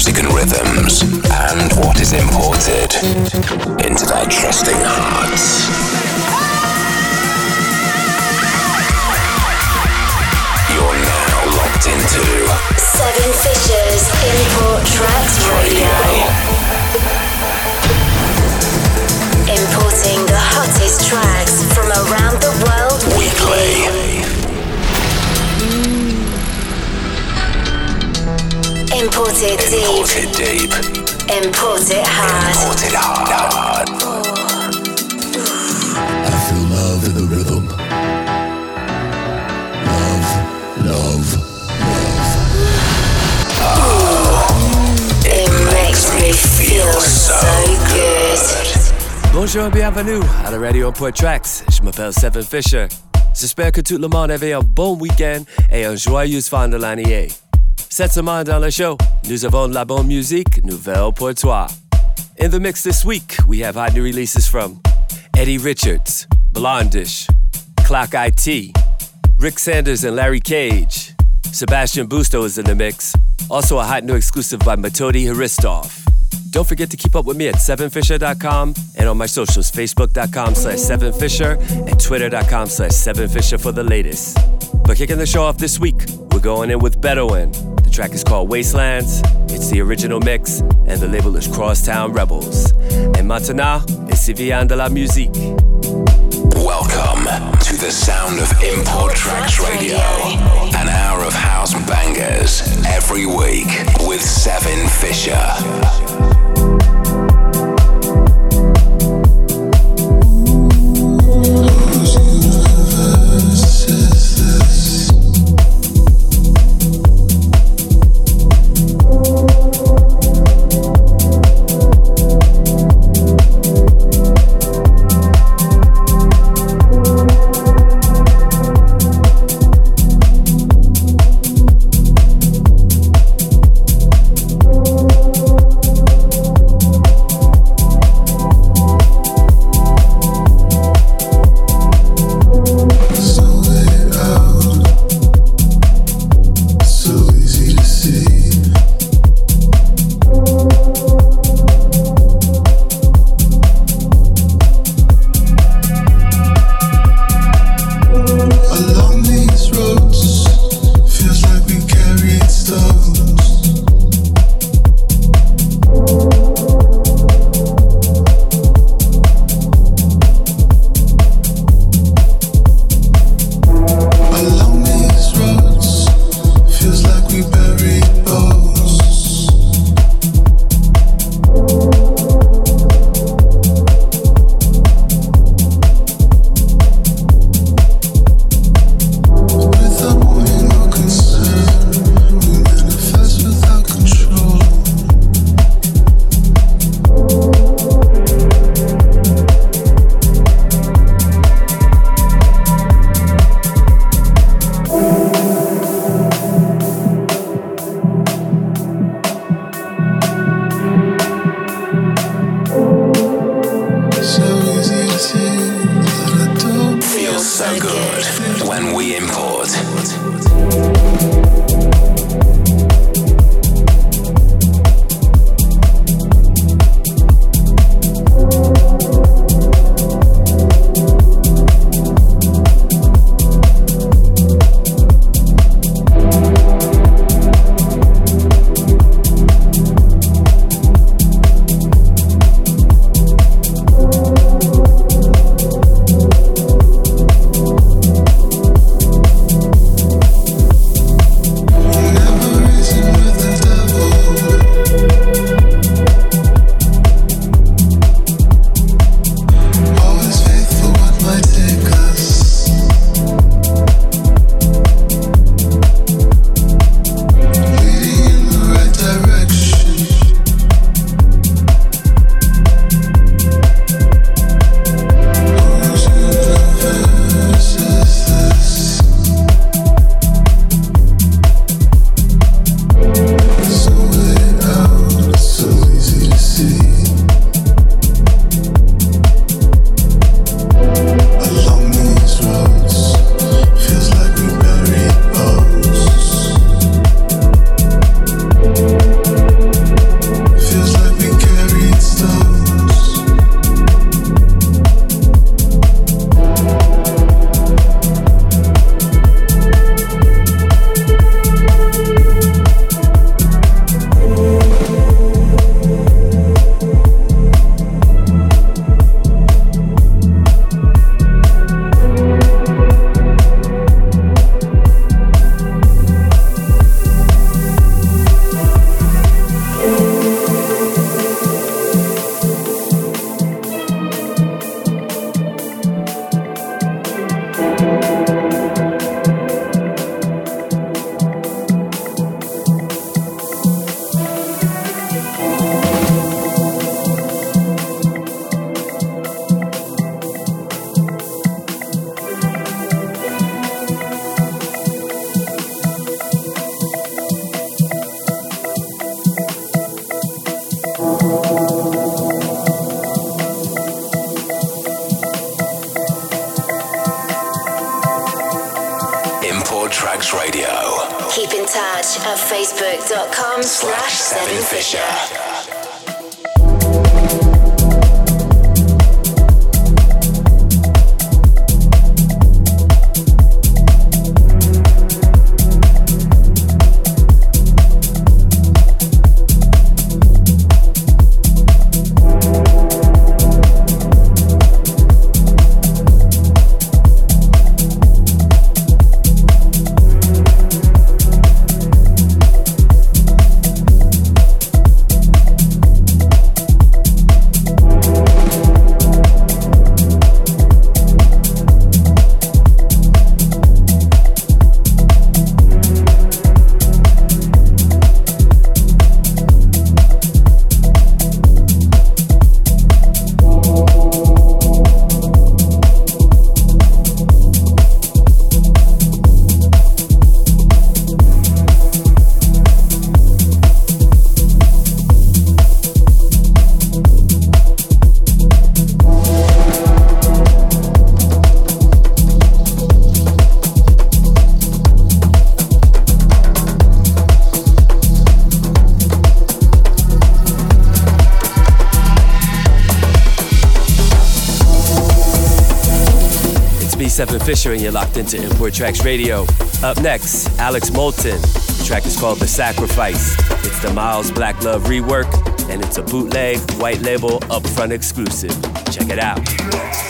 music and rhythms, and what is imported into their trusting hearts. You're now locked into Seven Fishers Import Tracks Radio. Importing the hottest tracks from around the world weekly. Imported deep. Imported deep. Imported hard. Imported hard. I feel love in the rhythm. Love, love, love. It makes me feel so good. Bonjour et bienvenue à la radio Import Tracks. Je m'appelle Seven Fisher. J'espère que tout le monde avait un bon week-end et un joyeux fin de l'année. Cette semaine dans le show, nous avons la bonne musique nouvelle pour toi. In the mix this week, we have hot new releases from Eddie Richards, Blondish, Clock IT, Rick Sanders and Larry Cage. Sebastian Busto is in the mix. Also a hot new exclusive by Metodi Hristov. Don't forget to keep up with me at 7fisher.com and on my socials, facebook.com slash 7fisher and twitter.com slash 7fisher for the latest. But kicking the show off this week, we're going in with Bedouin. The track is called Wastelands. It's the original mix, and the label is Crosstown Rebels. And maintenant, c'est vient de la musique. Welcome the sound of Import Tracks Radio. An hour of house bangers every week with Seven Fisher. Fisher, and you're locked into Import Tracks Radio. Up next, Alex Moulton. The track is called The Sacrifice. It's the Miles Black Love rework, and it's a bootleg, white label, upfront exclusive. Check it out.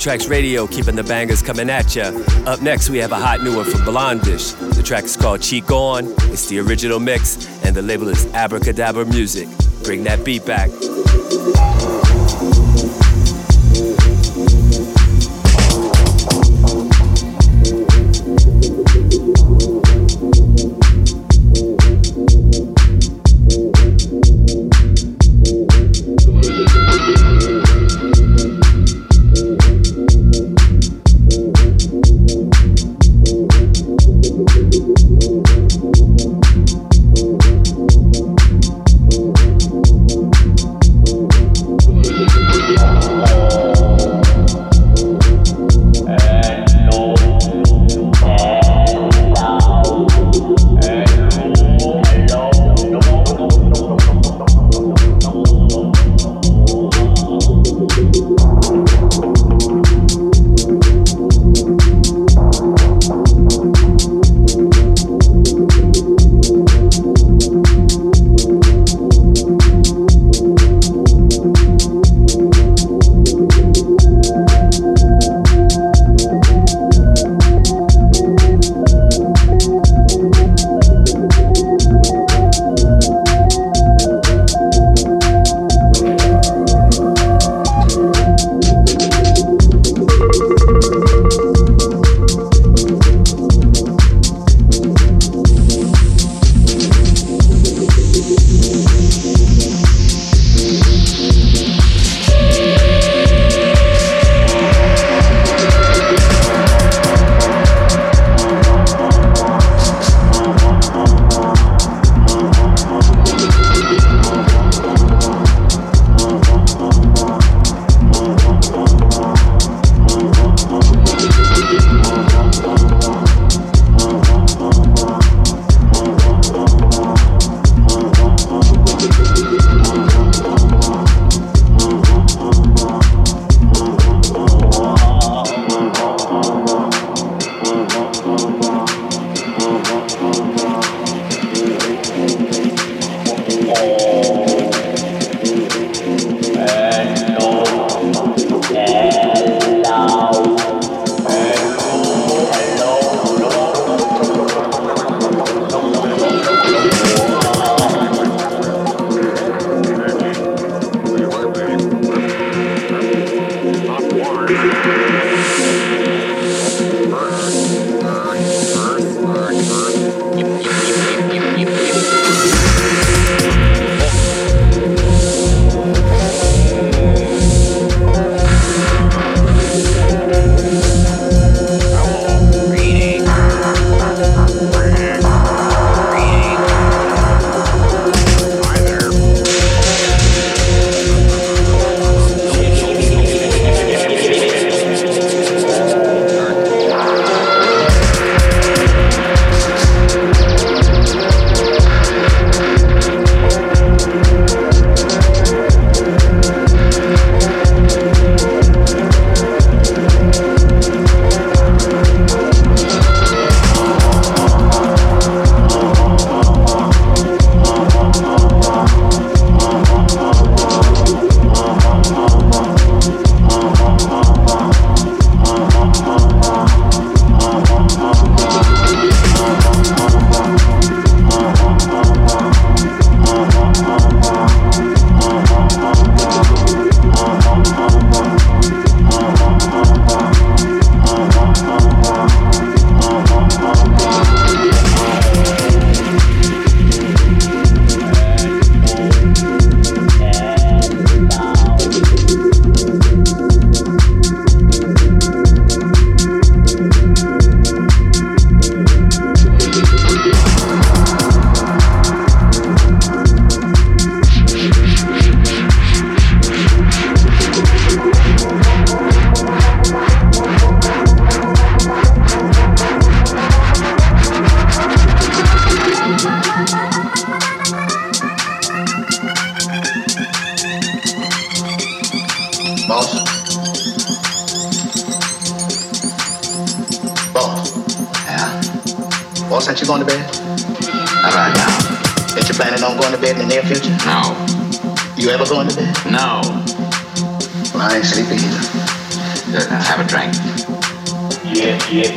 Tracks Radio, keeping the bangers coming at ya. Up next, we have a hot new one from Blondish. The track is called Cheek On. It's the original mix, and the label is Abracadabra Music. Bring that beat back.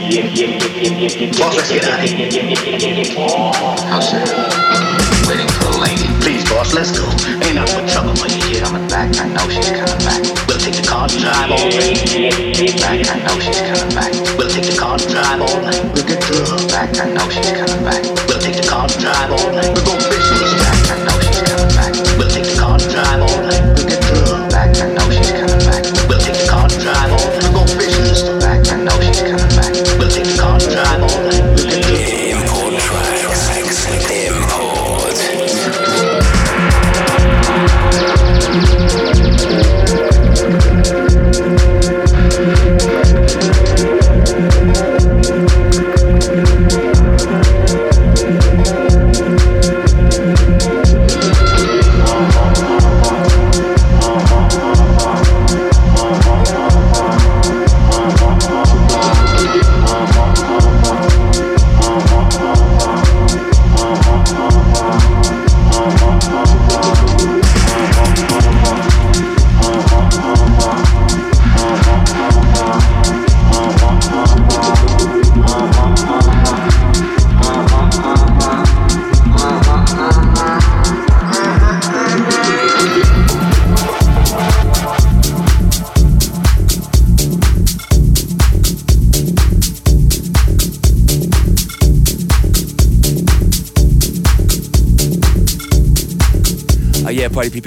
Boss, let's get out. How's that? Waiting for the lady. Please, boss, let's go. Ain't nothing but trouble for you here. coming back. I know she's coming back. We'll take the car and drive all night. Back. I know she's coming back. We'll take the car and drive all night. We'll get drunk. Back. I know she's coming back. We'll take the car and drive all night. We'll go fishing. Back. I know she's coming back. We'll take the car and drive all night.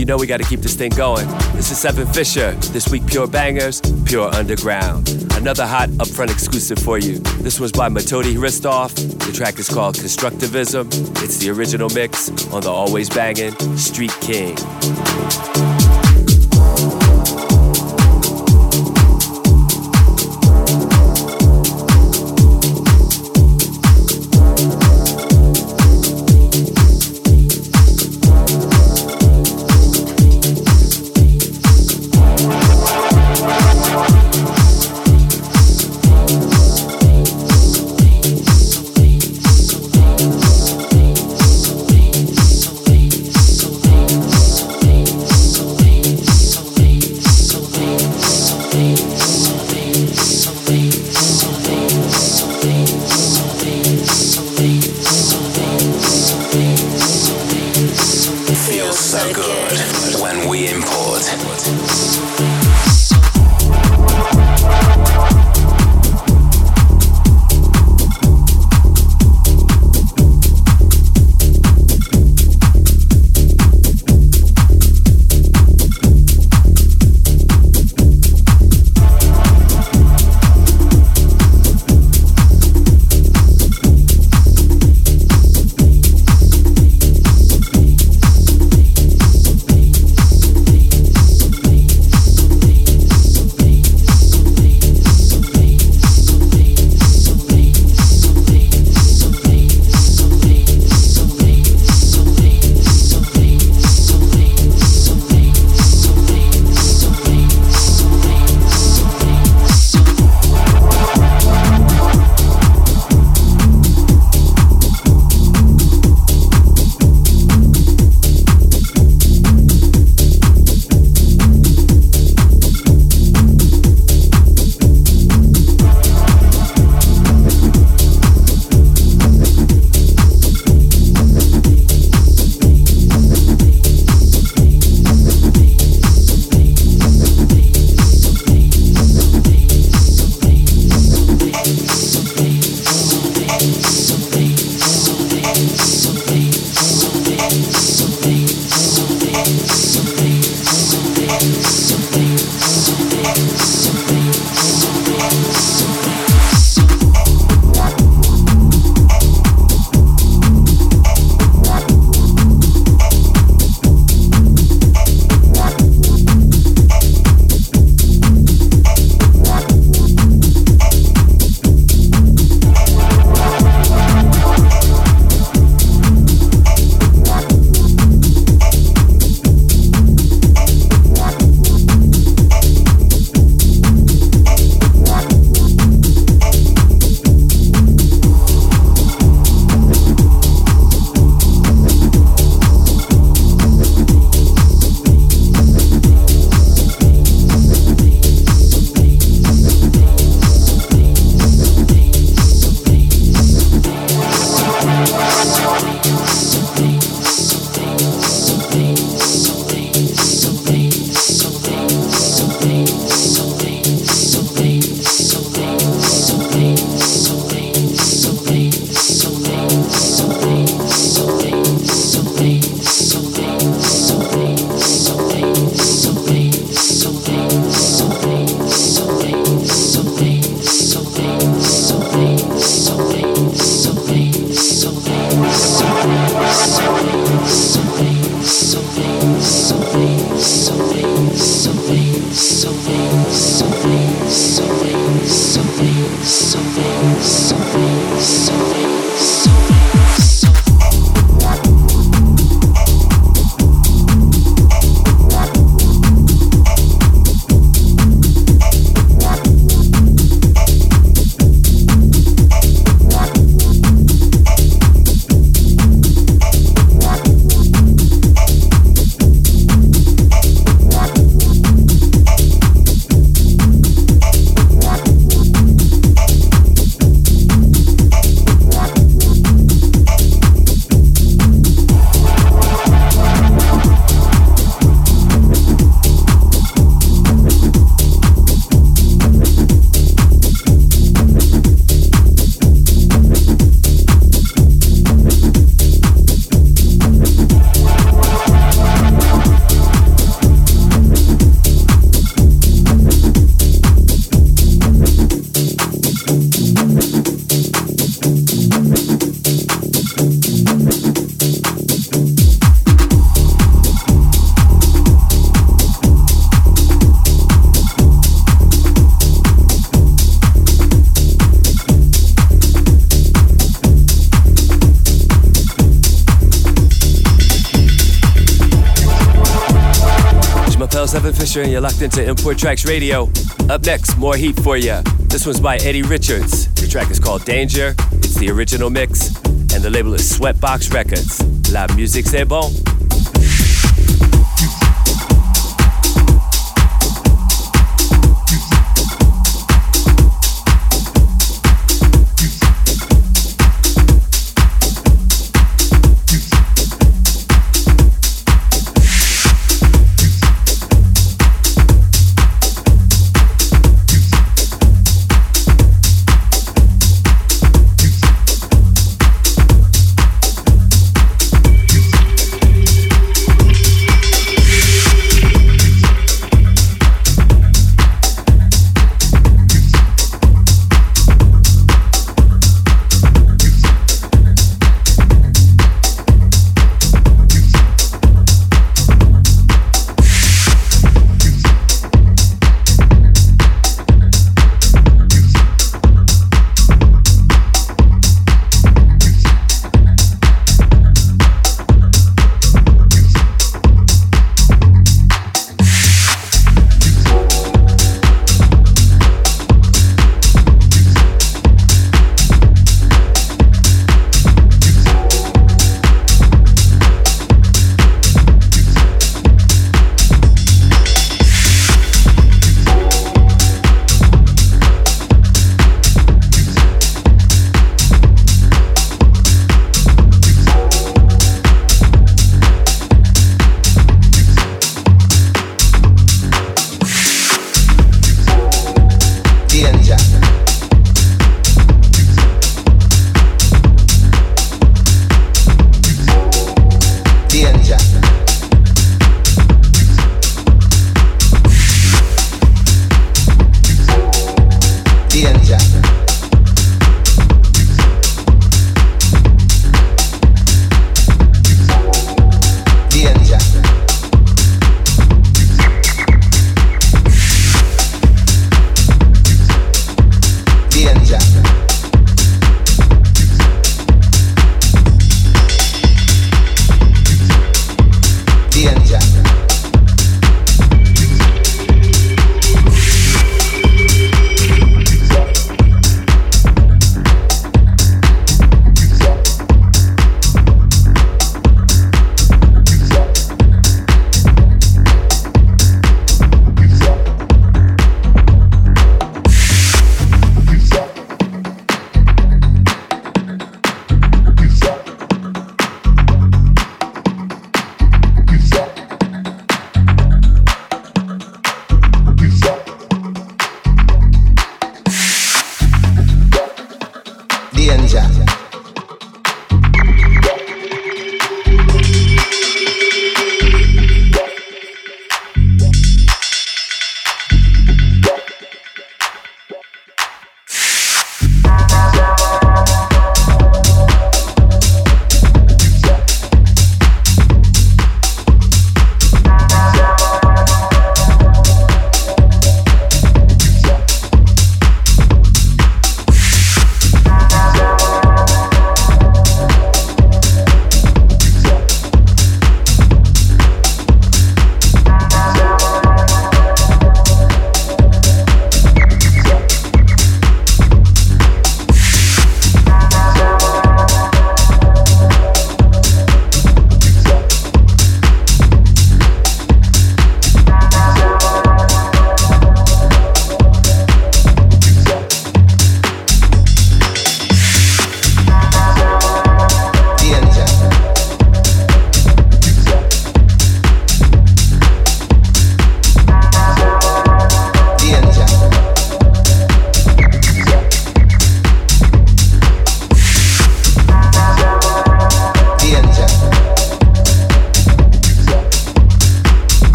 You know we gotta keep this thing going. This is Seven Fisher. This week, pure bangers, pure underground. Another hot upfront exclusive for you. This was by Metodi Hristov. The track is called Constructivism. It's the original mix on the always banging Street King. Import. Fisher, and you're locked into Import Tracks Radio. Up next, more heat for you. This one's by Eddie Richards. The track is called Danger. It's the original mix, and the label is Sweatbox Records. La musique c'est bon.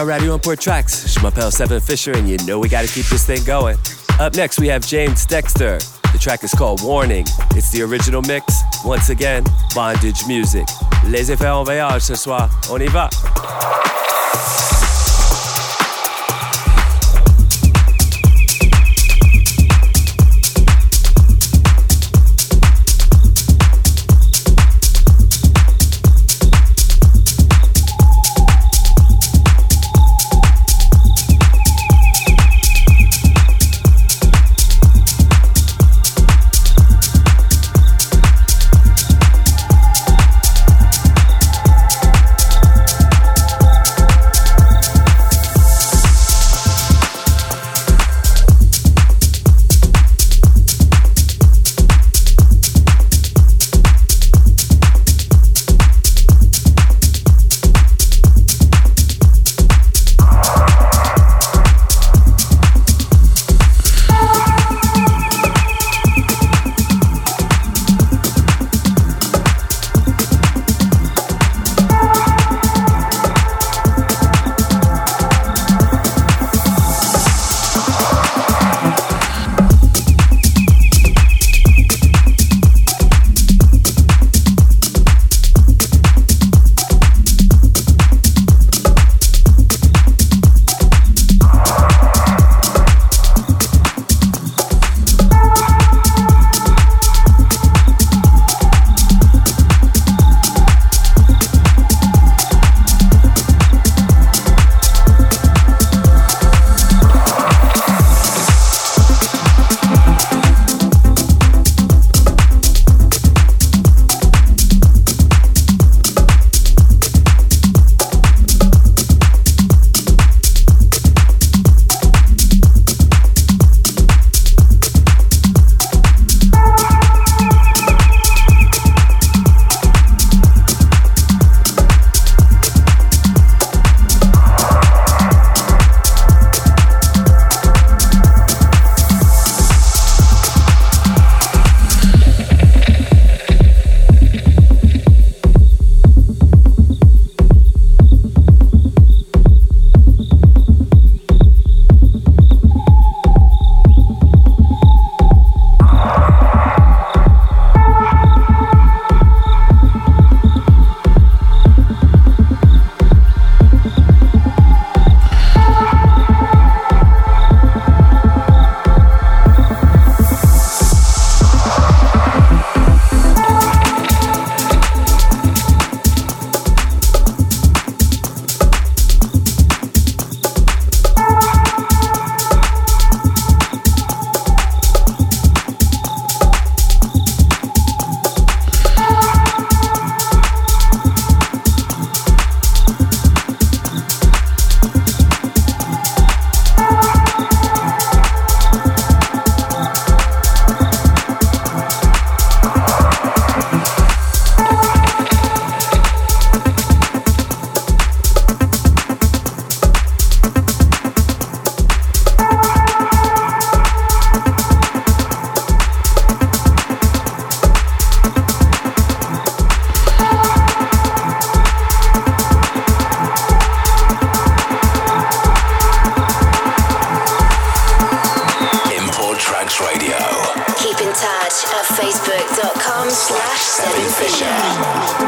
Connectés à Radio Import Tracks. Je Seven Fisher, and you know we gotta keep this thing going. Up next, we have James Dexter. The track is called Warning. It's the original mix. Once again, Bondage Music. Les effets en voyage ce soir. On y va. Satisfaction.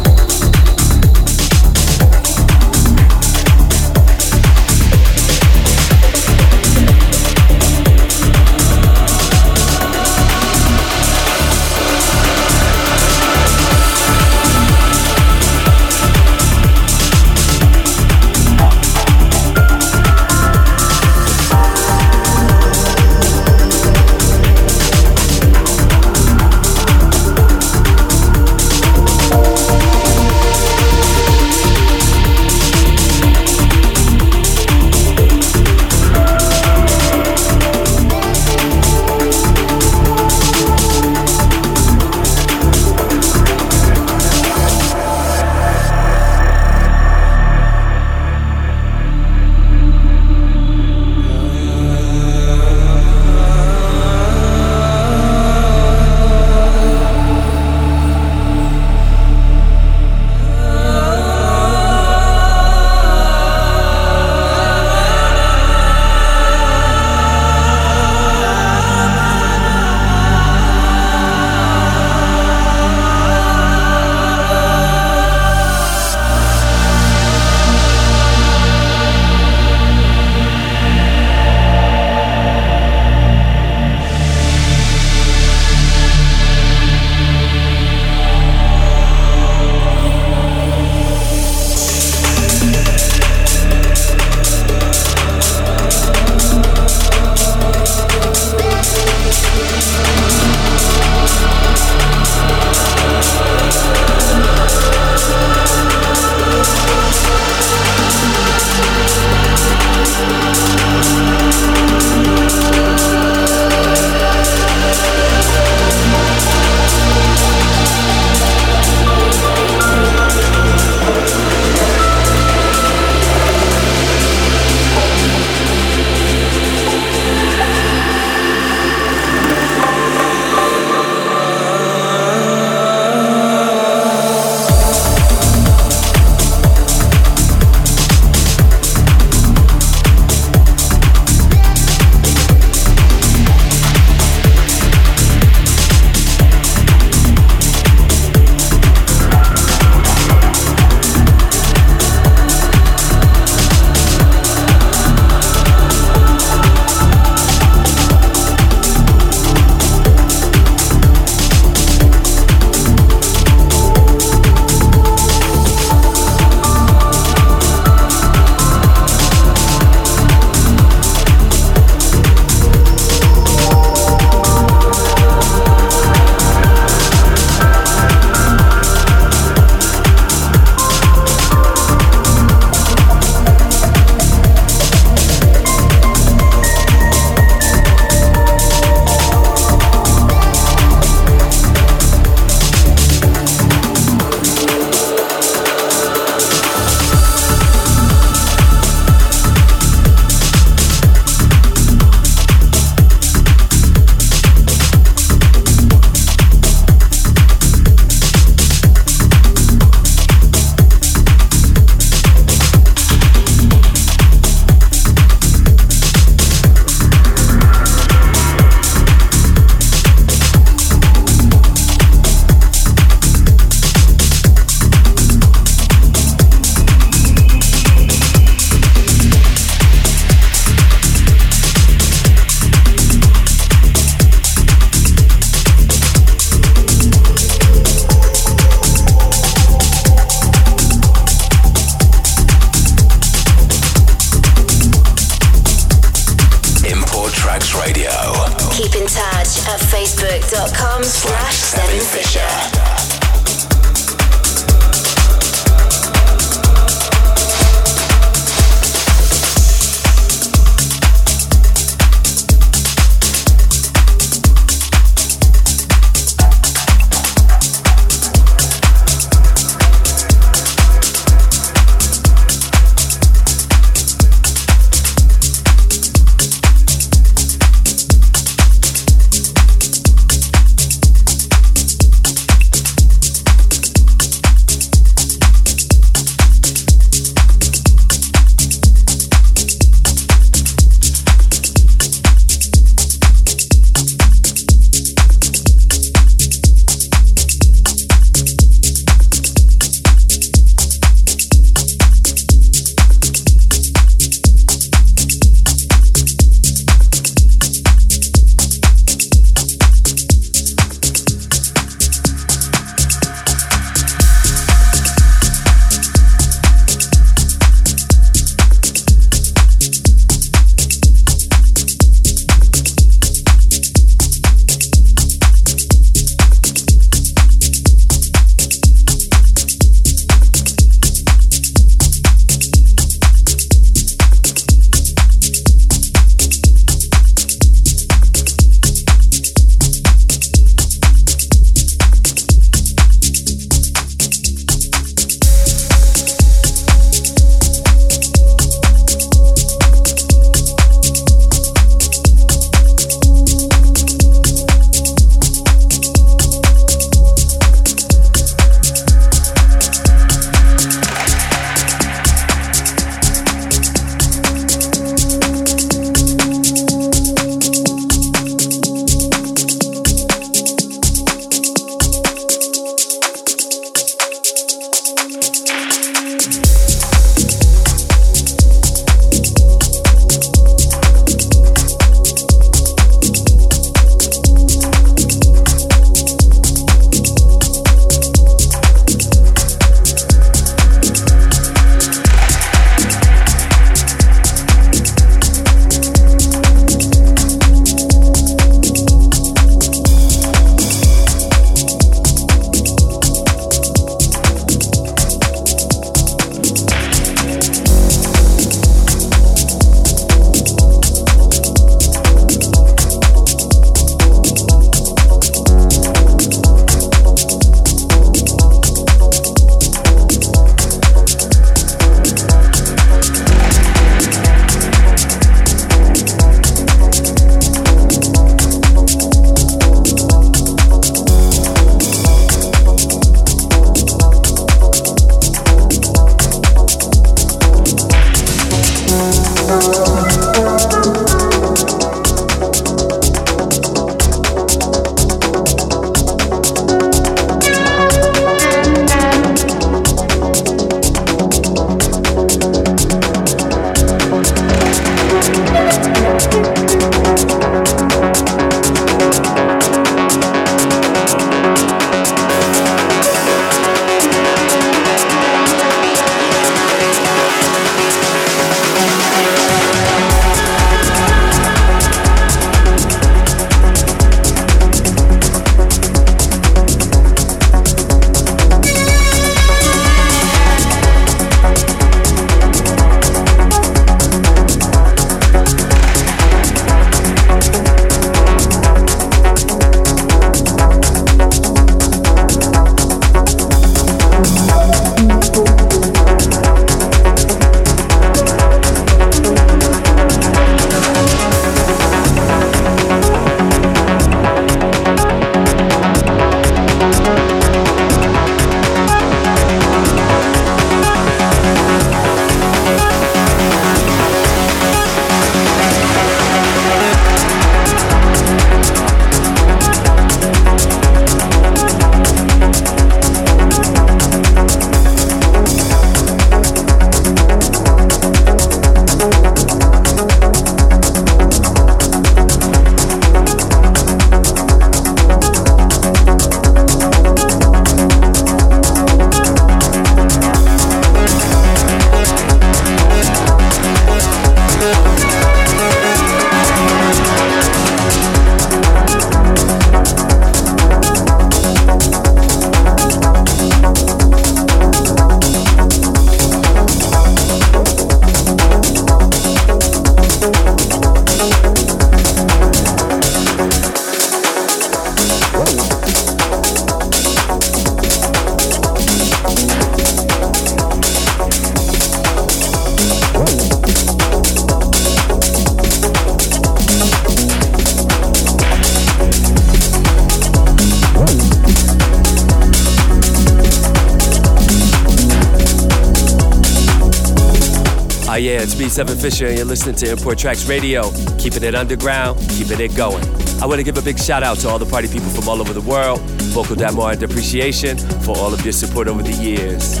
Seven Fisher, and you're listening to Import Tracks Radio, keeping it underground, keeping it going. I want to give a big shout out to all the party people from all over the world, vocal d'amour and appreciation for all of your support over the years.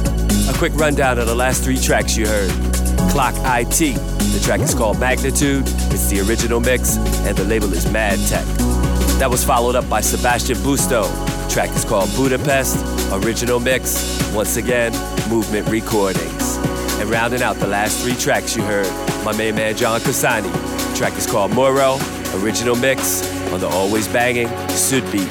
A quick rundown of the last three tracks you heard. Clock IT, the track is called Magnitude, it's the original mix, and the label is Mad Tech. That was followed up by Sebastian Busto, track is called Budapest, original mix, once again, Movement Recordings. And rounding out the last three tracks you heard, my main man John Casani. The track is called Moro, original mix on the always banging Sudbeat.